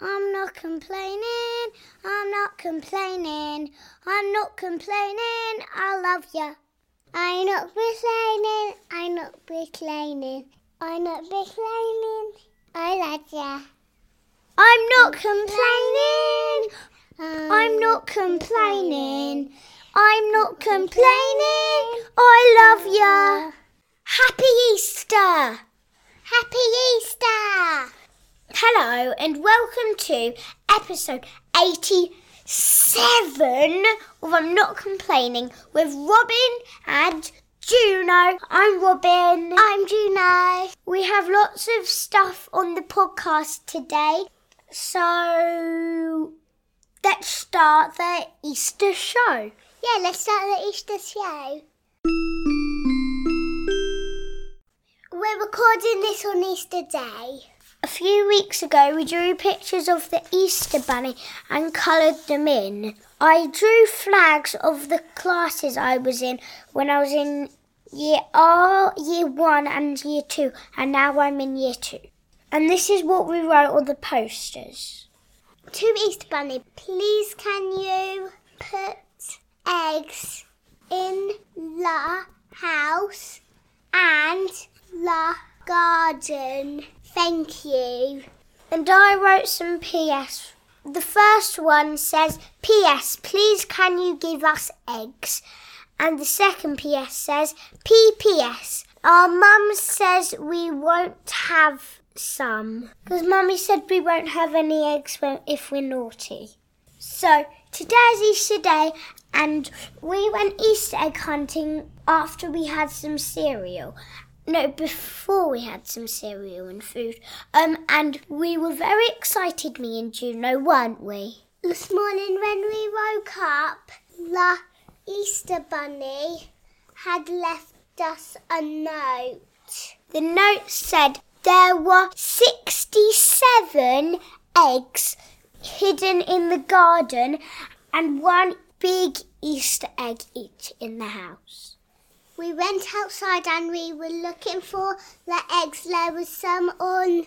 I'm not complaining, I'm not complaining, I'm not complaining, I love ya. I'm not complaining, I'm not complaining, I'm not complaining, I love ya. I'm not complaining, I'm not complaining, I'm not complaining, I love ya. Happy Easter! Happy Easter! Hello and welcome to episode 87 of I'm Not Complaining with Robin and Juno. I'm Robin. I'm Juno. We have lots of stuff on the podcast today. So let's start the Easter show. Yeah, let's start the Easter show. We're recording this on Easter Day. A few weeks ago, we drew pictures of the Easter Bunny and coloured them in. I drew flags of the classes I was in when I was in year R, year one, and year two, and now I'm in year two. And this is what we wrote on the posters. To Easter Bunny, please can you put eggs in the house and the garden? Thank you. And I wrote some PS. The first one says, PS, please can you give us eggs? And the second PS says, PPS, our mum says we won't have some. Because mummy said we won't have any eggs if we're naughty. So today's Easter Day, and we went Easter egg hunting after we had some cereal. No, before we had some cereal and food. Um, and we were very excited, me and Juno, weren't we? This morning when we woke up, the Easter Bunny had left us a note. The note said there were 67 eggs hidden in the garden and one big Easter egg each in the house. We went outside and we were looking for the eggs. There was some on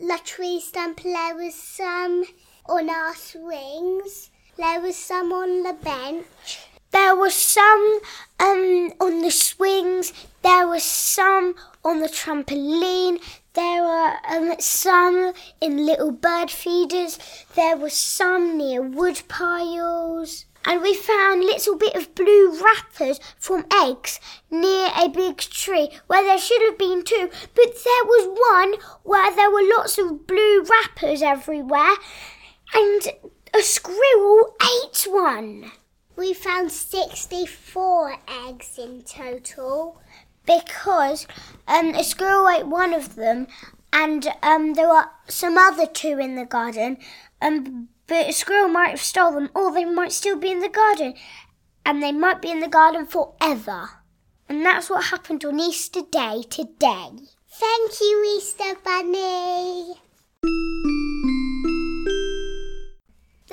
the tree stump, there was some on our swings, there was some on the bench. There was some um, on the swings, there was some on the trampoline, there were um, some in little bird feeders, there was some near wood piles. And we found little bit of blue wrappers from eggs near a big tree where there should have been two, but there was one where there were lots of blue wrappers everywhere, and a squirrel ate one. We found 64 eggs in total because um, a squirrel ate one of them, and um, there were some other two in the garden. Um, but a squirrel might have stolen them, or they might still be in the garden, and they might be in the garden forever. And that's what happened on Easter Day today. Thank you, Easter Bunny.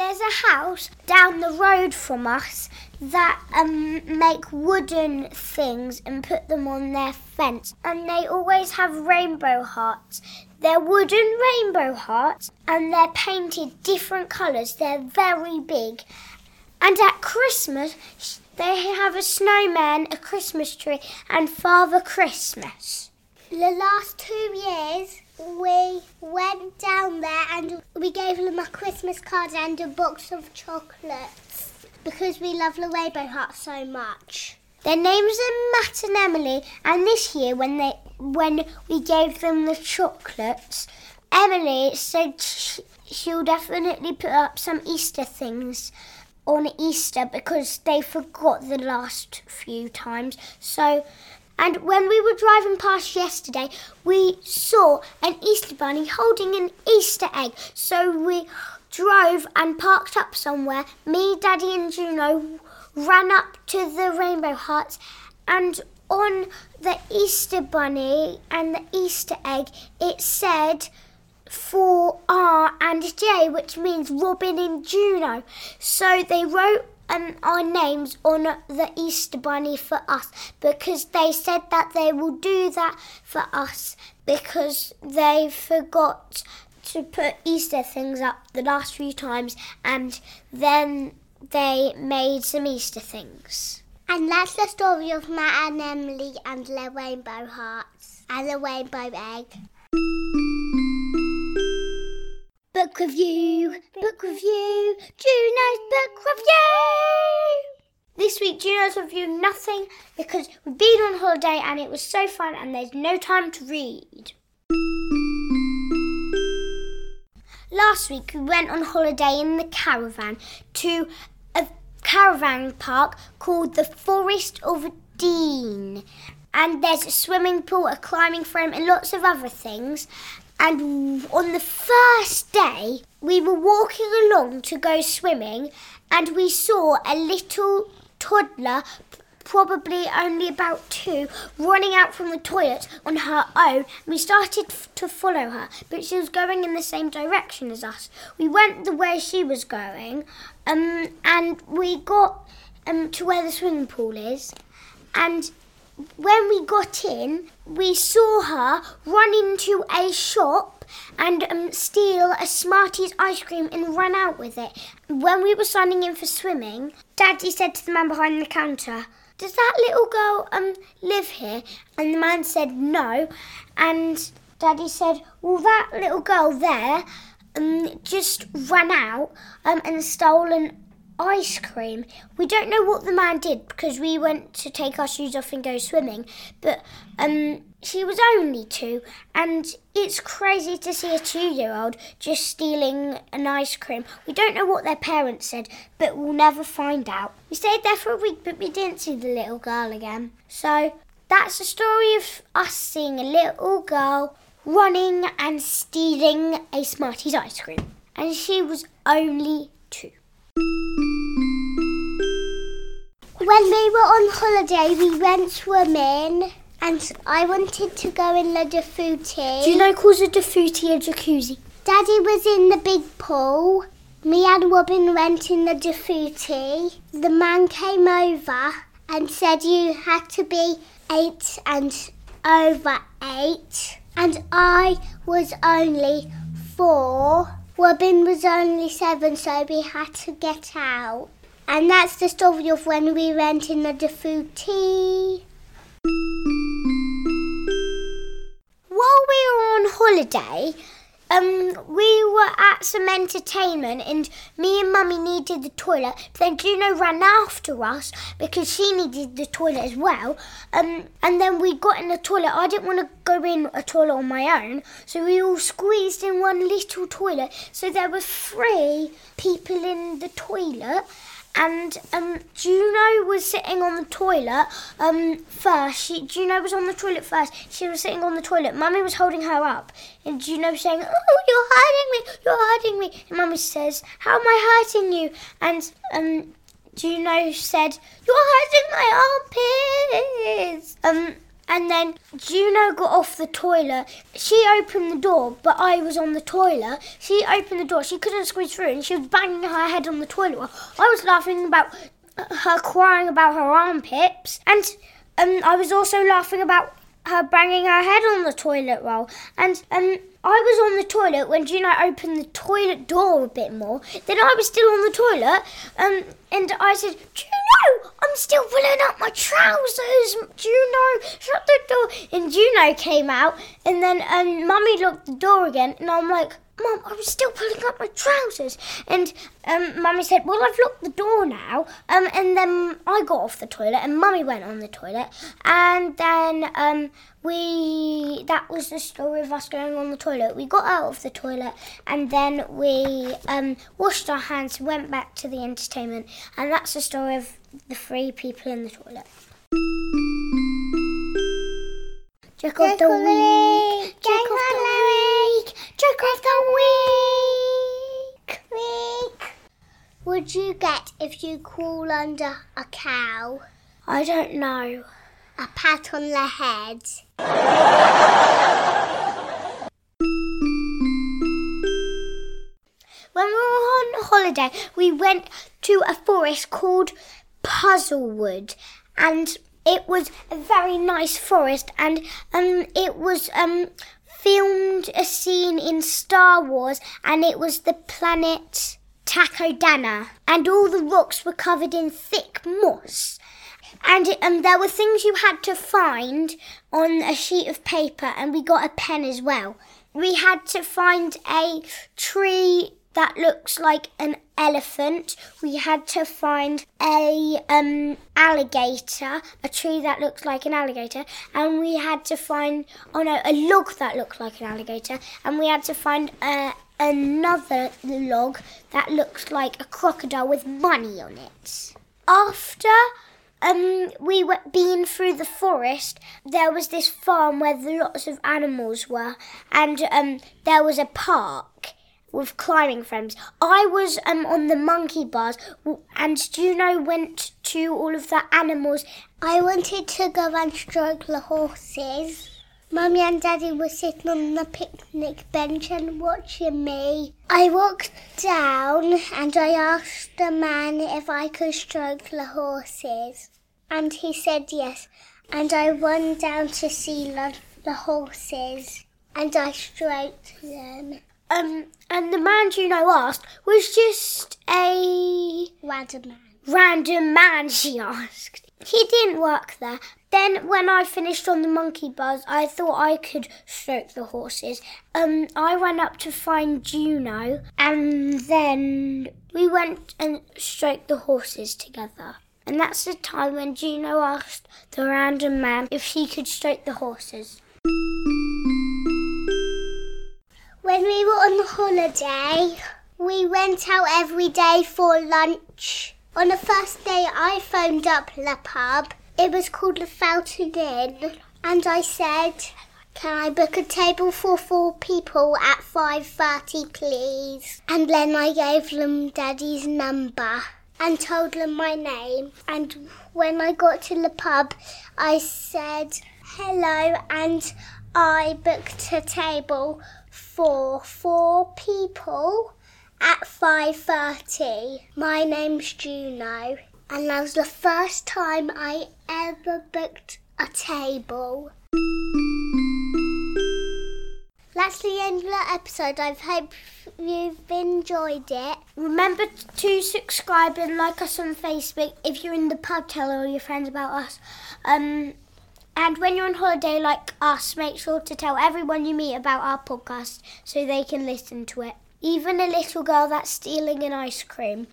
There's a house down the road from us that um, make wooden things and put them on their fence, and they always have rainbow hearts. They're wooden rainbow hearts, and they're painted different colours. They're very big, and at Christmas they have a snowman, a Christmas tree, and Father Christmas. The last two years, we went down there and we gave them a Christmas card and a box of chocolates because we love the rainbow heart so much. Their names are Matt and Emily, and this year when they when we gave them the chocolates, Emily said she'll definitely put up some Easter things on Easter because they forgot the last few times. So and when we were driving past yesterday, we saw an Easter bunny holding an Easter egg. So we drove and parked up somewhere. Me, Daddy, and Juno ran up to the rainbow hearts, and on the Easter bunny and the Easter egg, it said for R and J, which means Robin and Juno. So they wrote um, our names on the Easter Bunny for us because they said that they will do that for us because they forgot to put Easter things up the last few times, and then they made some Easter things. And that's the story of Matt and Emily and their rainbow hearts and the rainbow egg. Book review, book review, Juno's book review. This week, Juno's reviewing nothing because we've been on holiday and it was so fun and there's no time to read. Last week, we went on holiday in the caravan to a caravan park called the Forest of Dean. And there's a swimming pool, a climbing frame, and lots of other things. And on the first day, we were walking along to go swimming, and we saw a little toddler, probably only about two, running out from the toilet on her own. We started f- to follow her, but she was going in the same direction as us. We went the way she was going, um, and we got um, to where the swimming pool is, and when we got in, we saw her run into a shop and um, steal a Smarties ice cream and run out with it. When we were signing in for swimming, Daddy said to the man behind the counter, Does that little girl um live here? And the man said no. And Daddy said, Well, that little girl there um, just ran out um, and stole an ice cream. We don't know what the man did because we went to take our shoes off and go swimming, but um, she was only two, and it's crazy to see a two-year-old just stealing an ice cream. We don't know what their parents said, but we'll never find out. We stayed there for a week, but we didn't see the little girl again. So that's the story of us seeing a little girl running and stealing a Smarties ice cream, and she was only two. When we were on holiday, we went swimming and I wanted to go in the Dafutti. Do you know calls a Dafutti a jacuzzi? Daddy was in the big pool. Me and Robin went in the Dafutti. The man came over and said you had to be eight and over eight. And I was only four. Robin was only seven, so we had to get out. And that's the story of when we went in the Dafutti. While we were on holiday, um, we were at some entertainment and me and Mummy needed the toilet. But then Juno ran after us because she needed the toilet as well. Um, and then we got in the toilet. I didn't want to go in a toilet on my own, so we all squeezed in one little toilet. So there were three people in the toilet and um, Juno was sitting on the toilet um, first. She, Juno was on the toilet first. She was sitting on the toilet. Mummy was holding her up, and Juno was saying, "Oh, you're hurting me! You're hurting me!" And Mummy says, "How am I hurting you?" And um, Juno said, "You're hurting my armpits." Um, and then Juno got off the toilet. She opened the door, but I was on the toilet. She opened the door. She couldn't squeeze through, and she was banging her head on the toilet. I was laughing about her crying about her armpits, and um, I was also laughing about her banging her head on the toilet roll. And um, I was on the toilet when Juno opened the toilet door a bit more. Then I was still on the toilet, um, and I said, Juno, I'm still pulling up my trousers. Juno, shut the door. And Juno came out, and then um, Mummy locked the door again, and I'm like, Mum, I was still pulling up my trousers. And um, Mummy said, Well, I've locked the door now. Um, and then I got off the toilet, and Mummy went on the toilet. And then um, we, that was the story of us going on the toilet. We got out of the toilet, and then we um, washed our hands, went back to the entertainment. And that's the story of the three people in the toilet. Joke of the week. Joke of the week. Joke of the week. Week. Would you get if you crawl under a cow? I don't know. A pat on the head. When we were on holiday, we went to a forest called Puzzlewood, and it was a very nice forest, and um, it was um filmed a scene in Star Wars and it was the planet Takodana and all the rocks were covered in thick moss. And um, there were things you had to find on a sheet of paper, and we got a pen as well. We had to find a tree that looks like an elephant. We had to find a um, alligator, a tree that looks like an alligator, and we had to find oh no, a log that looked like an alligator, and we had to find a another log that looks like a crocodile with money on it. After um, we were been through the forest, there was this farm where lots of animals were, and um, there was a park with climbing frames. I was um on the monkey bars, and Juno went to all of the animals. I wanted to go and stroke the horses. Mummy and Daddy were sitting on the picnic bench and watching me. I walked down and I asked the man if I could stroke the horses. And he said yes. And I went down to see the, the horses and I stroked them. Um, and the man Juno asked was just a random man. Random man, she asked. He didn't work there. Then, when I finished on the monkey bars, I thought I could stroke the horses. Um, I ran up to find Juno, and then we went and stroked the horses together. And that's the time when Juno asked the random man if he could stroke the horses. When we were on holiday, we went out every day for lunch. On the first day, I phoned up the pub. It was called the Fountain Inn, and I said, "Can I book a table for four people at 5:30, please?" And then I gave them Daddy's number and told them my name. And when I got to the pub, I said hello, and I booked a table for four people at 5.30. My name's Juno and that was the first time I ever booked a table. That's the end of the episode. I hope you've enjoyed it. Remember to subscribe and like us on Facebook. If you're in the pub, tell all your friends about us. Um, and when you're on holiday like us, make sure to tell everyone you meet about our podcast so they can listen to it even a little girl that's stealing an ice cream.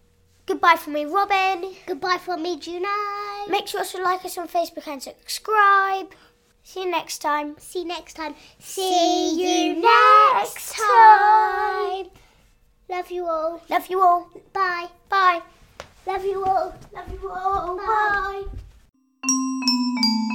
Goodbye from me, Robin. Goodbye from me, Juno. Make sure to like us on Facebook and subscribe. See you next time. See you next time. See, See you next time. Love you all. Love you all. Bye. Bye. Love you all. Love you all. Bye. Bye.